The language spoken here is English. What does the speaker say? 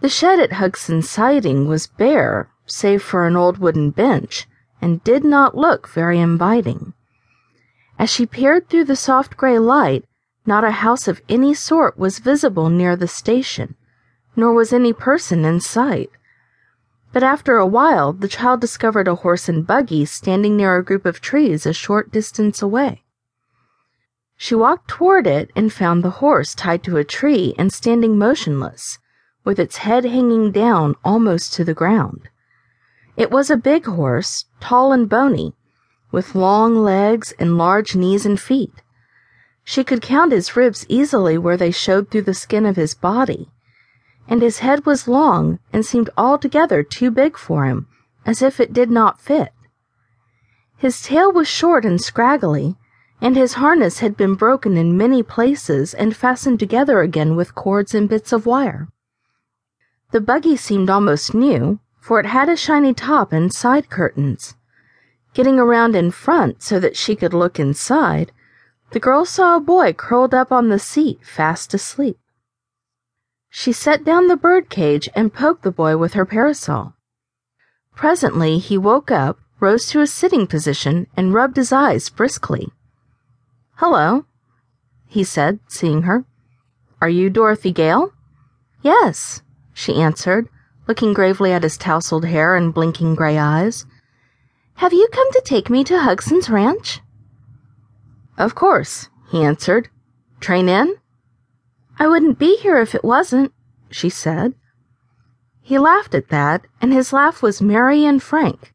The shed at Hugson's siding was bare, save for an old wooden bench, and did not look very inviting. As she peered through the soft gray light, not a house of any sort was visible near the station, nor was any person in sight. But after a while, the child discovered a horse and buggy standing near a group of trees a short distance away. She walked toward it and found the horse tied to a tree and standing motionless, with its head hanging down almost to the ground. It was a big horse, tall and bony, with long legs and large knees and feet. She could count his ribs easily where they showed through the skin of his body, and his head was long and seemed altogether too big for him, as if it did not fit. His tail was short and scraggly, and his harness had been broken in many places and fastened together again with cords and bits of wire. The buggy seemed almost new, for it had a shiny top and side curtains. Getting around in front so that she could look inside, the girl saw a boy curled up on the seat, fast asleep. She set down the bird cage and poked the boy with her parasol. Presently he woke up, rose to a sitting position, and rubbed his eyes briskly. Hello, he said, seeing her. Are you Dorothy Gale? Yes, she answered, looking gravely at his tousled hair and blinking gray eyes. Have you come to take me to Hugson's Ranch? Of course, he answered. Train in? I wouldn't be here if it wasn't, she said. He laughed at that, and his laugh was merry and frank.